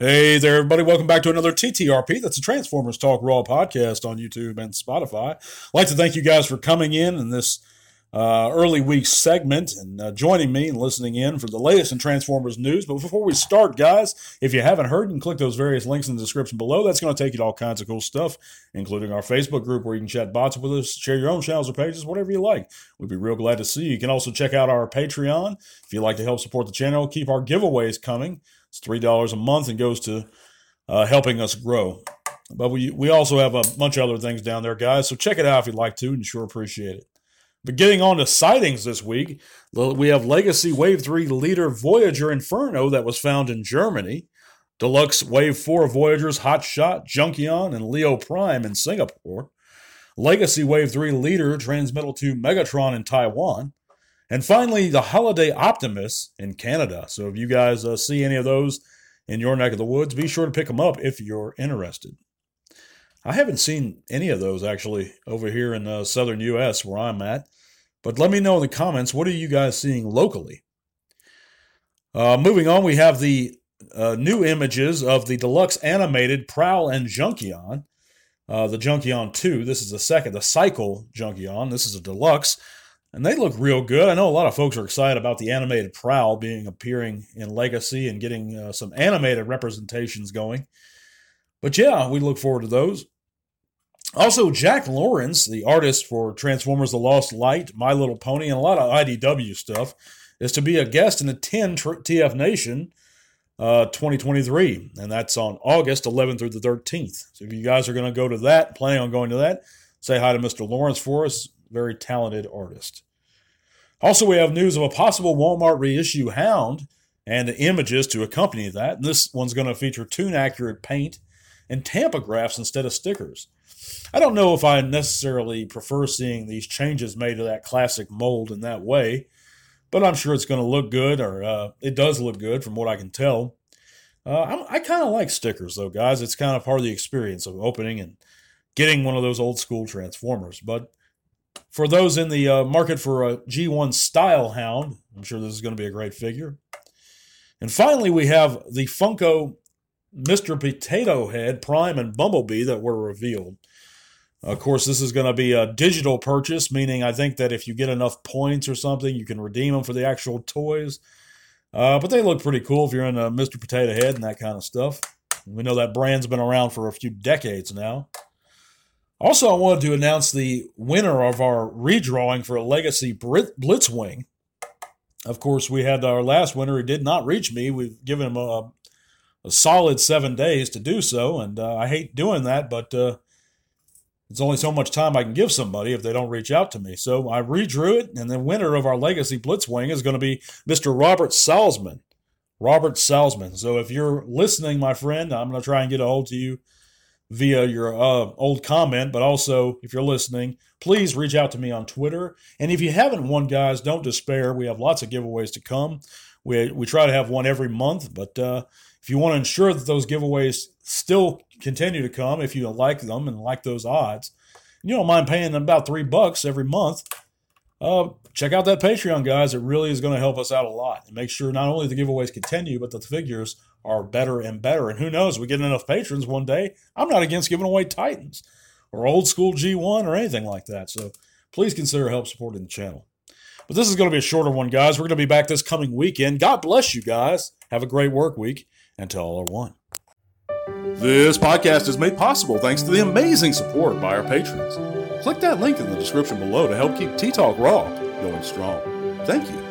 Hey there, everybody. Welcome back to another TTRP. That's a Transformers Talk Raw podcast on YouTube and Spotify. I'd like to thank you guys for coming in and this uh, early week segment and uh, joining me and listening in for the latest in Transformers news. But before we start, guys, if you haven't heard, you can click those various links in the description below. That's going to take you to all kinds of cool stuff, including our Facebook group where you can chat bots with us, share your own channels or pages, whatever you like. We'd be real glad to see you. You can also check out our Patreon if you'd like to help support the channel. Keep our giveaways coming. It's three dollars a month and goes to uh, helping us grow. But we we also have a bunch of other things down there, guys. So check it out if you'd like to, and sure appreciate it. But getting on to sightings this week, we have Legacy Wave 3 leader Voyager Inferno that was found in Germany. Deluxe Wave 4 Voyagers Hot Shot, Junkion, and Leo Prime in Singapore. Legacy Wave 3 leader Transmetal 2 Megatron in Taiwan. And finally, the Holiday Optimus in Canada. So if you guys uh, see any of those in your neck of the woods, be sure to pick them up if you're interested. I haven't seen any of those actually over here in the southern U.S. where I'm at. But let me know in the comments what are you guys seeing locally? Uh, moving on, we have the uh, new images of the deluxe animated Prowl and Junkion. Uh, the Junkion 2, this is the second, the Cycle Junkion. This is a deluxe and they look real good. I know a lot of folks are excited about the animated Prowl being appearing in Legacy and getting uh, some animated representations going. But yeah, we look forward to those. Also, Jack Lawrence, the artist for Transformers: The Lost Light, My Little Pony, and a lot of IDW stuff, is to be a guest in the 10 TF Nation uh, 2023, and that's on August 11th through the 13th. So if you guys are going to go to that, planning on going to that, say hi to Mr. Lawrence for us very talented artist. Also, we have news of a possible Walmart reissue Hound and the images to accompany that. And this one's going to feature toon accurate paint and tampographs instead of stickers. I don't know if I necessarily prefer seeing these changes made to that classic mold in that way, but I'm sure it's going to look good, or uh, it does look good from what I can tell. Uh, i kind of like stickers, though, guys. It's kind of part of the experience of opening and getting one of those old school Transformers. But for those in the uh, market for a G1 style hound, I'm sure this is going to be a great figure. And finally, we have the Funko Mr. Potato Head, Prime, and Bumblebee that were revealed. Of course, this is going to be a digital purchase, meaning I think that if you get enough points or something, you can redeem them for the actual toys. Uh, but they look pretty cool if you're into Mr. Potato Head and that kind of stuff. We know that brand's been around for a few decades now. Also, I wanted to announce the winner of our redrawing for a Legacy Blitzwing. Of course, we had our last winner who did not reach me. We've given him a, a solid seven days to do so, and uh, I hate doing that, but uh, it's only so much time I can give somebody if they don't reach out to me. So I redrew it, and the winner of our Legacy Blitzwing is going to be Mr. Robert Salzman. Robert Salzman. So if you're listening, my friend, I'm going to try and get a hold to you via your uh, old comment, but also if you're listening, please reach out to me on Twitter. And if you haven't won, guys, don't despair. We have lots of giveaways to come. We, we try to have one every month, but uh, if you want to ensure that those giveaways still continue to come, if you like them and like those odds, you don't mind paying them about three bucks every month. Uh, check out that Patreon, guys. It really is going to help us out a lot and make sure not only the giveaways continue, but the figures are better and better. And who knows, we get enough patrons one day. I'm not against giving away Titans or old school G1 or anything like that. So please consider help supporting the channel. But this is going to be a shorter one, guys. We're going to be back this coming weekend. God bless you guys. Have a great work week. And to all are one. This podcast is made possible thanks to the amazing support by our patrons. Click that link in the description below to help keep T Talk Raw going strong. Thank you.